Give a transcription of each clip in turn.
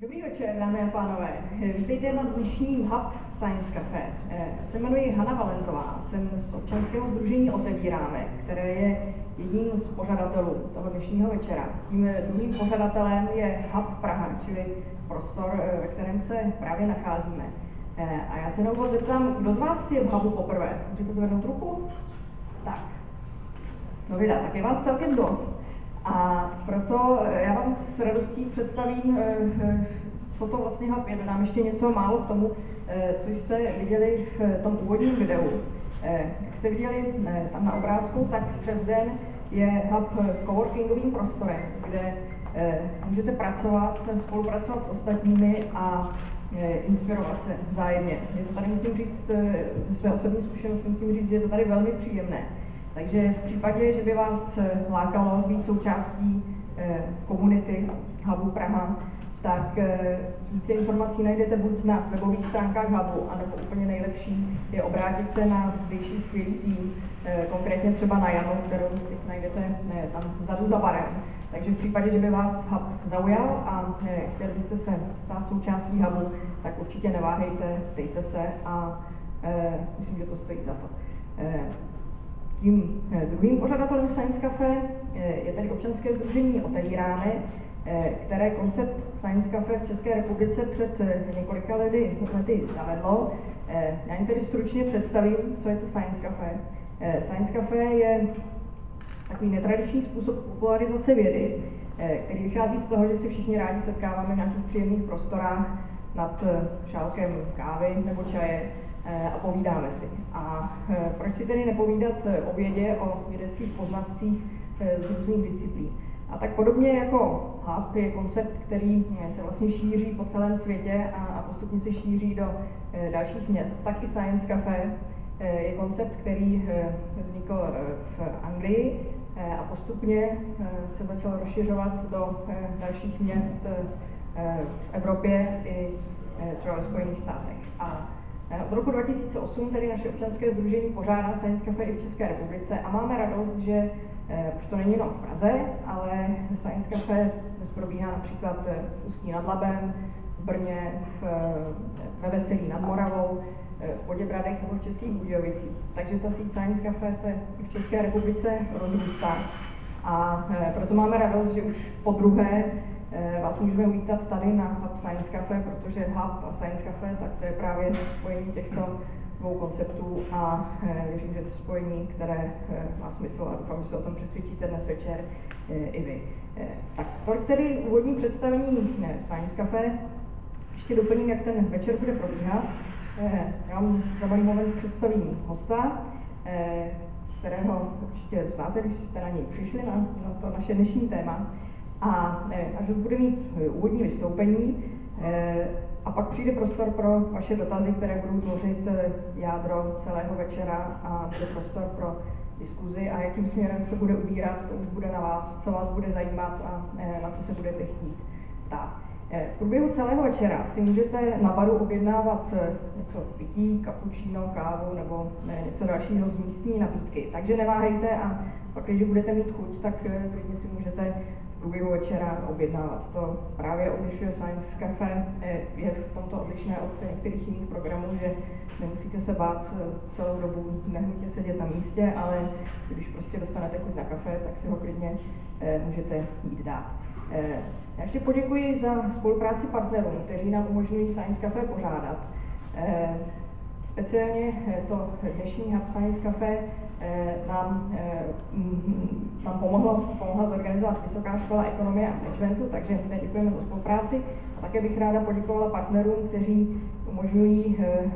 Dobrý večer, dámy a pánové. Vítejte na dnešním Hub Science Cafe. Já se jmenuji Hanna Valentová, jsem z občanského združení Otevíráme, které je jedním z pořadatelů toho dnešního večera. Tím druhým pořadatelem je Hub Praha, čili prostor, ve kterém se právě nacházíme. A já se na úvod zeptám, kdo z vás je v Hubu poprvé? Můžete zvednout ruku? Tak. No vydá, tak je vás celkem dost. A proto eh, já vám s radostí představím, eh, eh, co to vlastně Hub je. Dodám ještě něco málo k tomu, co jste viděli v tom úvodním videu. Jak jste viděli tam na obrázku, tak přes den je Hub coworkingovým prostorem, kde můžete pracovat, spolupracovat s ostatními a inspirovat se vzájemně. Je to tady, musím říct, ze své osobní zkušenosti musím říct, že je to tady velmi příjemné. Takže v případě, že by vás eh, lákalo být součástí eh, komunity Hubu Praha, tak eh, více informací najdete buď na webových stránkách Hubu, anebo úplně nejlepší je obrátit se na zdejší skvělý tým, konkrétně třeba na Janu, kterou teď najdete tam vzadu za barem. Takže v případě, že by vás Hub zaujal a chtěli byste se stát součástí Hubu, tak určitě neváhejte, dejte se a myslím, že to stojí za to. Tím eh, druhým pořadatelem Science Cafe eh, je tedy občanské združení Otevíráme, eh, které koncept Science Cafe v České republice před několika lety, lety zavedlo. Já jen tedy stručně představím, co je to Science Cafe. Science Cafe je takový netradiční způsob popularizace vědy, který vychází z toho, že si všichni rádi setkáváme v nějakých příjemných prostorách nad šálkem kávy nebo čaje a povídáme si. A eh, proč si tedy nepovídat eh, o vědě, o vědeckých poznatcích z různých disciplín? A tak podobně jako Hub je koncept, který se vlastně šíří po celém světě a postupně se šíří do dalších měst, tak i Science Cafe je koncept, který vznikl v Anglii a postupně se začal rozšiřovat do dalších měst v Evropě i třeba ve Spojených státech. A od roku 2008 tedy naše občanské združení pořádá Science Cafe i v České republice a máme radost, že eh, už to není jenom v Praze, ale Science Cafe dnes probíhá například eh, v Ústí nad Labem, v Brně, v, eh, ve Veselí nad Moravou, v Poděbradech nebo v Českých Budějovicích. Takže ta síť Science Cafe se i v České republice rozrůstá. A proto máme radost, že už po druhé Eh, vás můžeme uvítat tady na Hub Science Cafe, protože Hub a Science Cafe, tak to je právě spojení těchto dvou konceptů a eh, věřím, že to spojení, které eh, má smysl a doufám, že se o tom přesvědčíte dnes večer i vy. Tak tolik tedy úvodní představení Science Cafe. Ještě doplním, jak ten večer bude probíhat. Já vám za malý moment představím hosta, kterého určitě znáte, když jste na něj přišli, na, na to naše dnešní téma. A eh, až bude mít eh, úvodní vystoupení, eh, a pak přijde prostor pro vaše dotazy, které budou tvořit jádro celého večera a bude prostor pro diskuzi a jakým směrem se bude ubírat, to už bude na vás, co vás bude zajímat a na co se budete chtít ptát. V průběhu celého večera si můžete na baru objednávat něco pití, kapučíno, kávu nebo něco dalšího z místní nabídky. Takže neváhejte a pak, když budete mít chuť, tak klidně si můžete průběhu večera objednávat. To právě odlišuje Science Cafe, je v tomto odlišné od některých jiných programů, že nemusíte se bát eh, celou dobu nehnutě sedět na místě, ale když prostě dostanete chuť na kafe, tak si ho klidně eh, můžete jít dát. Eh, já ještě poděkuji za spolupráci partnerům, kteří nám umožňují Science Cafe pořádat. Speciálně to dnešní Hub Science Cafe Eh, nám, eh, nám pomohlo, pomohla zorganizovat Vysoká škola ekonomie a managementu, takže děkujeme za spolupráci. A také bych ráda poděkovala partnerům, kteří umožňují eh,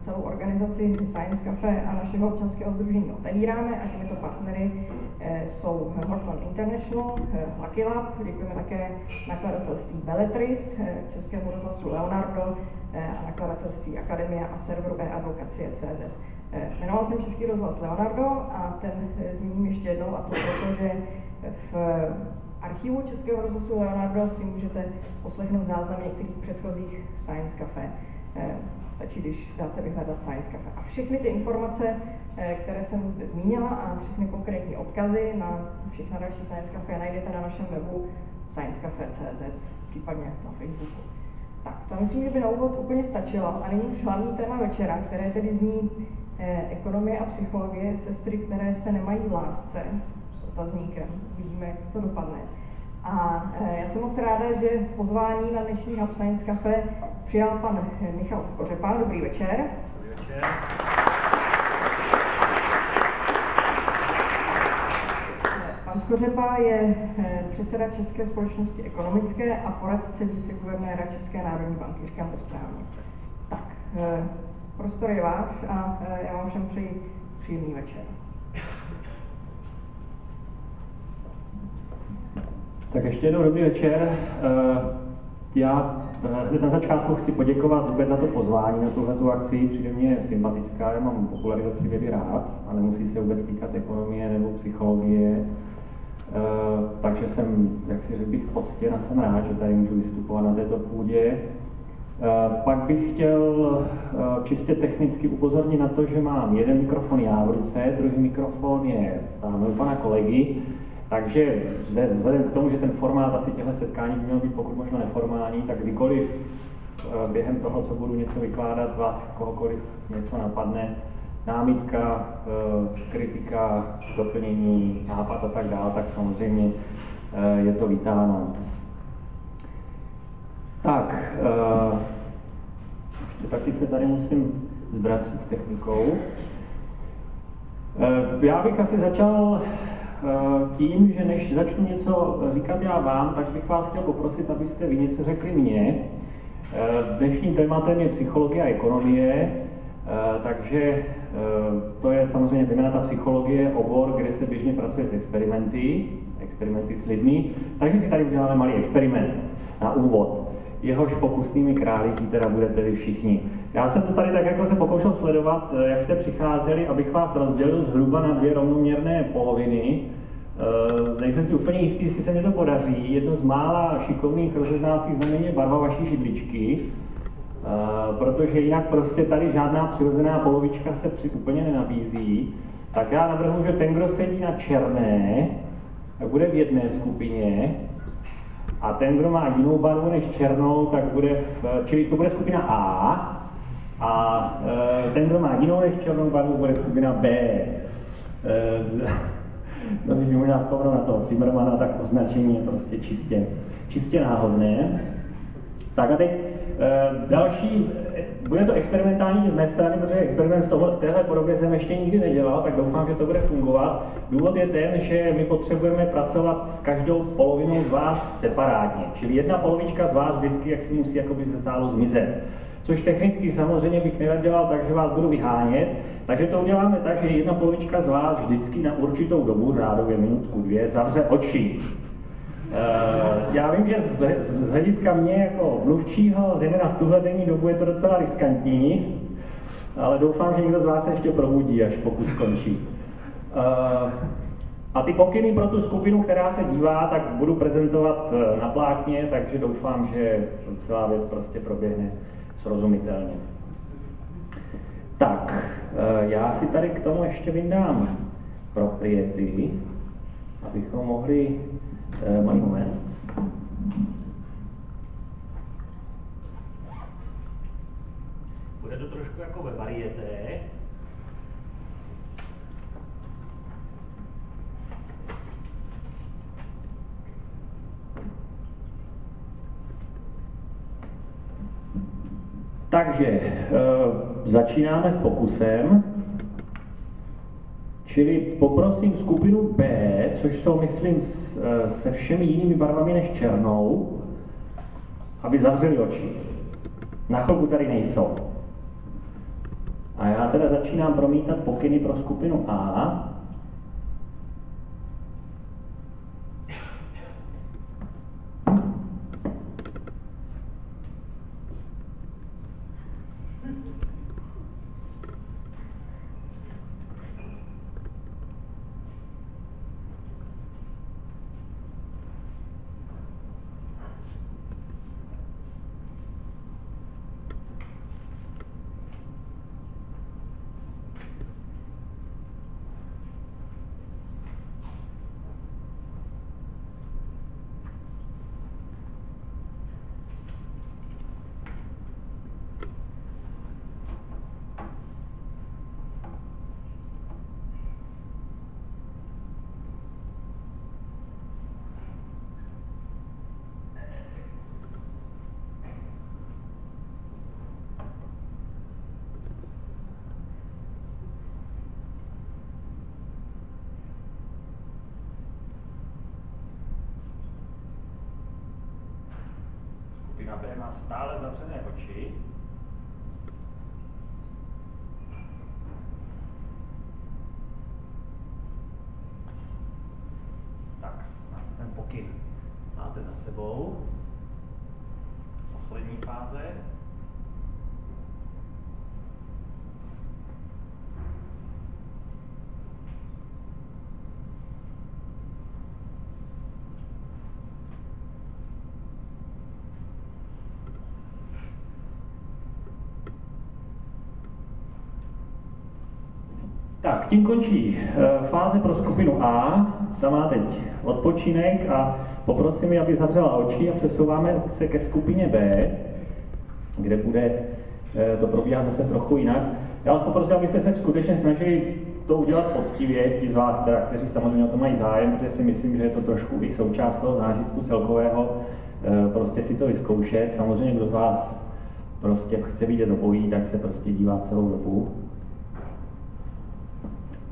celou organizaci Science Cafe a našeho občanského združení otevíráme a těmito partnery jsou Horton International, Lucky Lab, děkujeme také nakladatelství Belletris, Českému rozhlasu Leonardo a nakladatelství Akademia a serveru e-advokacie.cz. Eh, jmenoval jsem Český rozhlas Leonardo a ten eh, zmíním ještě jednou a to proto, že v archivu Českého rozhlasu Leonardo si můžete poslechnout záznam některých předchozích Science Cafe. Eh, stačí, když dáte vyhledat Science Cafe. A všechny ty informace, které jsem zde zmínila a všechny konkrétní odkazy na všechna další Science Cafe najdete na našem webu sciencecafe.cz případně na Facebooku. Tak, to myslím, že by na úvod úplně stačilo. A nyní už hlavní téma večera, které tedy zní eh, ekonomie a psychologie, sestry, které se nemají v lásce, s otazníkem. Uvidíme, jak to dopadne. A eh, já jsem moc ráda, že pozvání na dnešní Hub Science Cafe přijal pan Michal Skořepa. Dobrý večer. Dobrý večer. Pan Skořepa je eh, předseda České společnosti ekonomické a poradce viceguvernéra České národní banky. Říkám to správně. Tak, eh, prostor je váš a eh, já vám všem přeji příjemný večer. Tak ještě jednou dobrý večer. Já hned na začátku chci poděkovat vůbec za to pozvání na tuhle akci. Přijde mě sympatická, já mám popularizaci vědy rád a nemusí se vůbec týkat ekonomie nebo psychologie. Eh, takže jsem, jak si řekl bych, poctěn a jsem rád, že tady můžu vystupovat na této půdě. Eh, pak bych chtěl eh, čistě technicky upozornit na to, že mám jeden mikrofon já v ruce, druhý mikrofon je tam u pana kolegy, takže vzhledem k tomu, že ten formát asi těchto setkání by měl být pokud možno neformální, tak kdykoliv během toho, co budu něco vykládat, vás kohokoliv něco napadne, námitka, eh, kritika, doplnění, nápad a tak dále, tak samozřejmě eh, je to vítáno. Tak, eh, ještě taky se tady musím zbracit s technikou. Já bych asi začal tím, že než začnu něco říkat já vám, tak bych vás chtěl poprosit, abyste vy něco řekli mně. Dnešním tématem je psychologie a ekonomie. Takže to je samozřejmě zejména ta psychologie, obor, kde se běžně pracuje s experimenty, experimenty s lidmi. Takže si tady uděláme malý experiment na úvod. Jehož pokusnými králíky teda budete vy všichni. Já jsem to tady tak jako se pokoušel sledovat, eh, jak jste přicházeli, abych vás rozdělil zhruba na dvě rovnoměrné poloviny. Nejsem si úplně jistý, jestli se mi to podaří. Jedno z mála šikovných rozeznávacích znamení je barva vaší židličky. Eh, protože jinak prostě tady žádná přirozená polovička se při, úplně nenabízí, tak já navrhu, že ten, kdo sedí na černé, tak bude v jedné skupině a ten, kdo má jinou barvu než černou, tak bude v, čili to bude skupina A a e, ten, kdo má jinou než černou barvu, bude skupina B. Mnozí si možná vzpomnou na to Zimmermana, tak označení je prostě čistě, čistě náhodné. Tak a teď Eh, další, bude to experimentální z mé strany, protože experiment v, tomhle, v téhle podobě jsem ještě nikdy nedělal, tak doufám, že to bude fungovat. Důvod je ten, že my potřebujeme pracovat s každou polovinou z vás separátně. Čili jedna polovička z vás vždycky jak si musí jakoby ze sálu zmizet. Což technicky samozřejmě bych nerad dělal tak, že vás budu vyhánět. Takže to uděláme tak, že jedna polovička z vás vždycky na určitou dobu, řádově minutku, dvě, zavře oči já vím, že z, hlediska mě jako mluvčího, zejména v tuhle denní dobu, je to docela riskantní, ale doufám, že někdo z vás se ještě probudí, až pokud skončí. Eh, a ty pokyny pro tu skupinu, která se dívá, tak budu prezentovat eh, na plátně, takže doufám, že celá věc prostě proběhne srozumitelně. Tak, já si tady k tomu ještě vyndám propriety, abychom mohli Eh, malý moment. Bude to trošku jako ve varieté. Takže e, začínáme s pokusem. Čili poprosím skupinu B, což jsou, myslím, eh, se všemi jinými barvami než černou, aby zavřeli oči. Na chvilku tady nejsou. A já teda začínám promítat pokyny pro skupinu A. skupina B má stále zavřené oči. Tak, snad ten pokyn máte za sebou. Poslední fáze. Tak, tím končí eh, fáze pro skupinu A. Ta má teď odpočinek a poprosím ji, aby zavřela oči a přesouváme se ke skupině B, kde bude eh, to probíhá zase trochu jinak. Já vás poprosím, abyste se skutečně snažili to udělat poctivě, ti z vás, teda, kteří samozřejmě o to mají zájem, protože si myslím, že je to trošku i součást toho zážitku celkového, eh, prostě si to vyzkoušet. Samozřejmě, kdo z vás prostě chce vidět obojí, tak se prostě dívá celou dobu.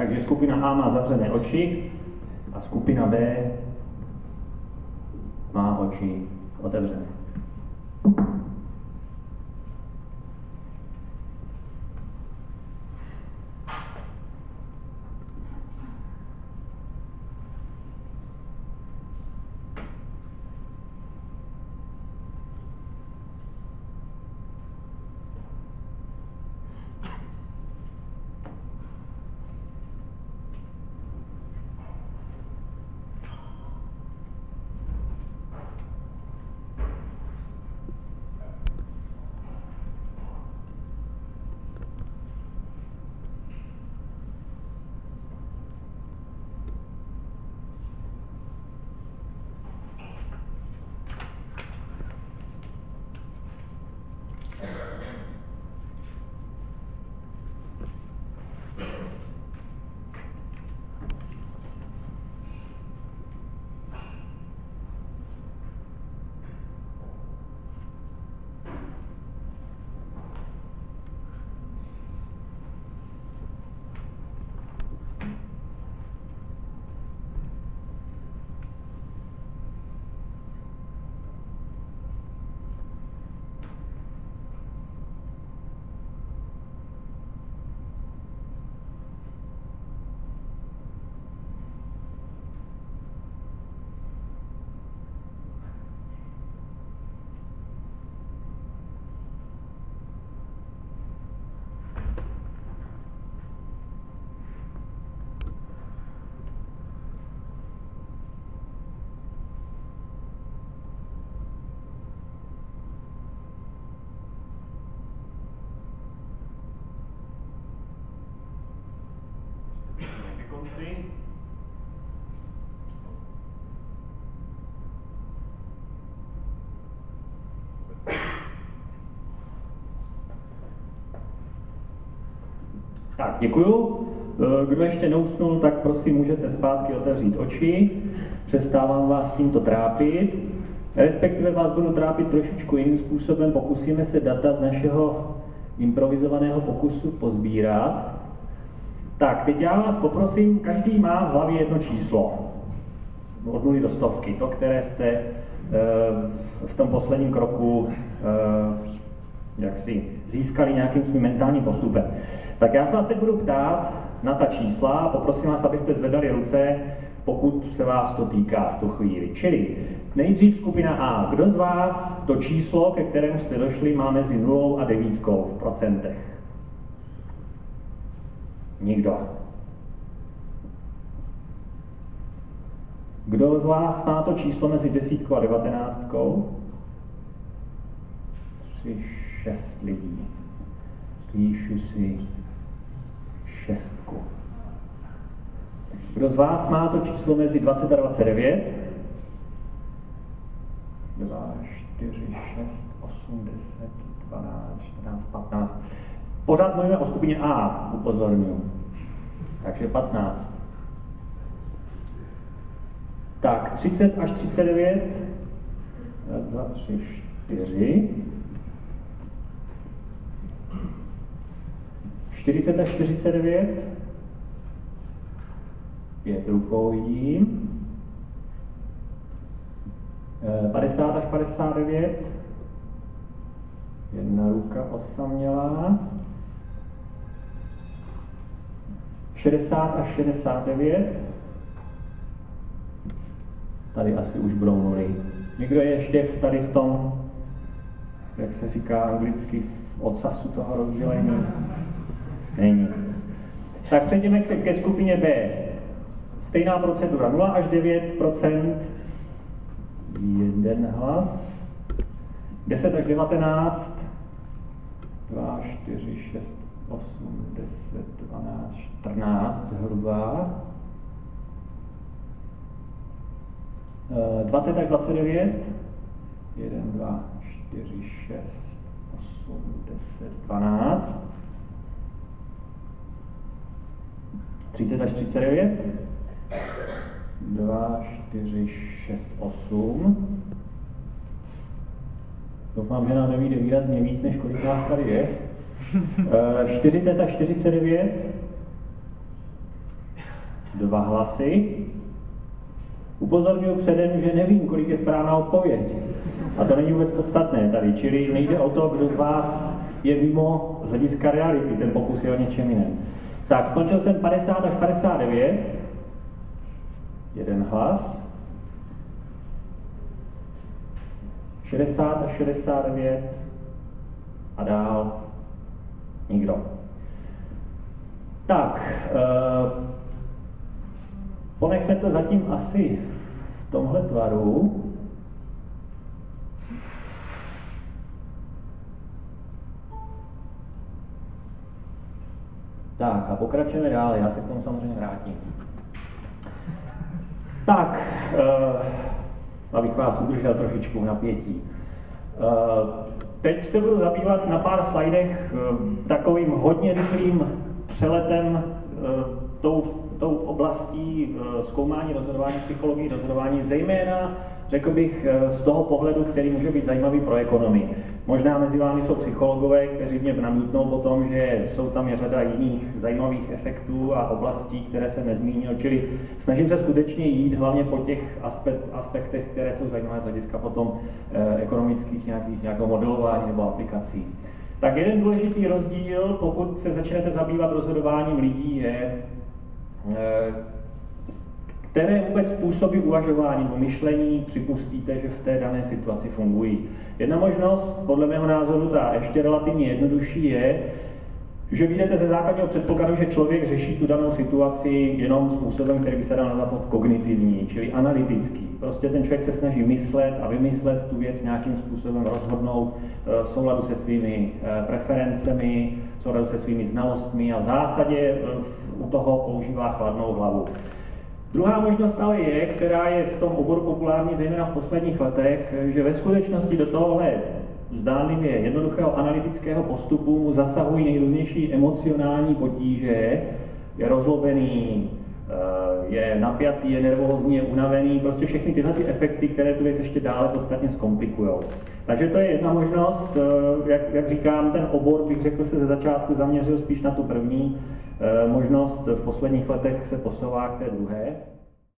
Takže skupina A má zavřené oči a skupina B má oči otevřené. Konci. Tak, děkuju. Eh, kdo ještě neusnul, tak prosím můžete zpátky otevřít oči. Přestávám vás tímto trápit. Respektive vás budu trápit trošičku jiným způsobem. Pokusíme se data z našeho improvizovaného pokusu pozbírat. Tak, teď já vás poprosím, každý má v hlavě jedno číslo. Od nuly do stovky, to, které jste eh, v tom posledním kroku eh, jak si získali nějakým svým mentálním postupem. Tak já se vás teď budu ptát na ta čísla poprosím vás, abyste zvedali ruce, pokud se vás to týká v tu chvíli. Čili nejdřív skupina A. Kdo z vás to číslo, ke kterému jste došli, má mezi 0 a 9 v procentech? Nikdo. Kdo z vás má to číslo mezi desítkou a devatenáctkou? Tři, šest lidí. Píšu si šestku. Kdo z vás má to číslo mezi 20 a 29? 2, 4, 6, 8, 10, 12, 14, 15. Pořád mluvíme o skupině A, upozorňuji. Takže 15. Tak, 30 až 39. Raz, dva, tři, čtyři. 40 až 49. Pět rukou vidím. 50 až 59. Jedna ruka osamělá. 60 až 69. Tady asi už budou nuly. Někdo je ještě tady v tom, jak se říká anglicky, v ocasu toho rozdělení? Není. Tak přejdeme ke skupině B. Stejná procedura 0 až 9 jeden hlas. 10 až 19, 2, 4, 6, 8, 10, 12, 14 zhruba. 20 až 29, 1, 2, 4, 6, 8, 10, 12. 30 až 39, 2, 4, 6, 8. Doufám, že nám nevíde výrazně víc, než kolik nás tady je. 40 až 49, dva hlasy. Upozorňuji předem, že nevím, kolik je správná odpověď. A to není vůbec podstatné tady, čili nejde o to, kdo z vás je mimo z hlediska reality, ten pokus je o něčem jiném. Tak, skončil jsem 50 až 59, jeden hlas. 60 až 69 a dál nikdo. Tak, eh, ponechme to zatím asi v tomhle tvaru. Tak a pokračujeme dál, já se k tomu samozřejmě vrátím. Tak, uh, abych vás udržel trošičku v napětí. Uh, teď se budu zabývat na pár slajdech uh, takovým hodně rychlým přeletem tou, tou oblastí zkoumání rozhodování, psychologii rozhodování, zejména řekl bych, eh, z toho pohledu, který může být zajímavý pro ekonomii. Možná mezi vámi jsou psychologové, kteří mě namítnou o tom, že jsou tam je řada jiných zajímavých efektů a oblastí, které jsem nezmínil, čili snažím se skutečně jít hlavně po těch aspekt, aspektech, které jsou zajímavé z hlediska potom eh, ekonomických nějakých, nějakého modelování nebo aplikací. Tak jeden důležitý rozdíl, pokud se začnete zabývat rozhodováním lidí, je, eh, které vůbec způsoby uvažování nebo myšlení připustíte, že v té dané situaci fungují. Jedna možnost, podle mého názoru ta ještě relativně jednodušší, je, že vyjdete ze základního předpokladu, že člověk řeší tu danou situaci jenom způsobem, který by se dal nazvat kognitivní, čili analytický. Prostě ten člověk se snaží myslet a vymyslet tu věc nějakým způsobem, rozhodnout eh, v souladu se svými eh, preferencemi, v souladu se svými znalostmi a v zásadě eh, u toho používá chladnou hlavu. Druhá možnost ale je, která je v tom oboru populární zejména v posledních letech, že ve skutečnosti do tohohle zdánlivě jednoduchého analytického postupu mu zasahují nejrůznější emocionální potíže, je rozlobený, eh, je napjatý, je nervózní, je unavený, prostě všechny tyhle ty efekty, které tu věc ještě dále podstatně zkomplikují. Takže to je jedna možnost, eh, jak, jak říkám, ten obor bych řekl se ze začátku zaměřil spíš na tu první, Eh, možnost v posledních letech se posouvá k té druhé.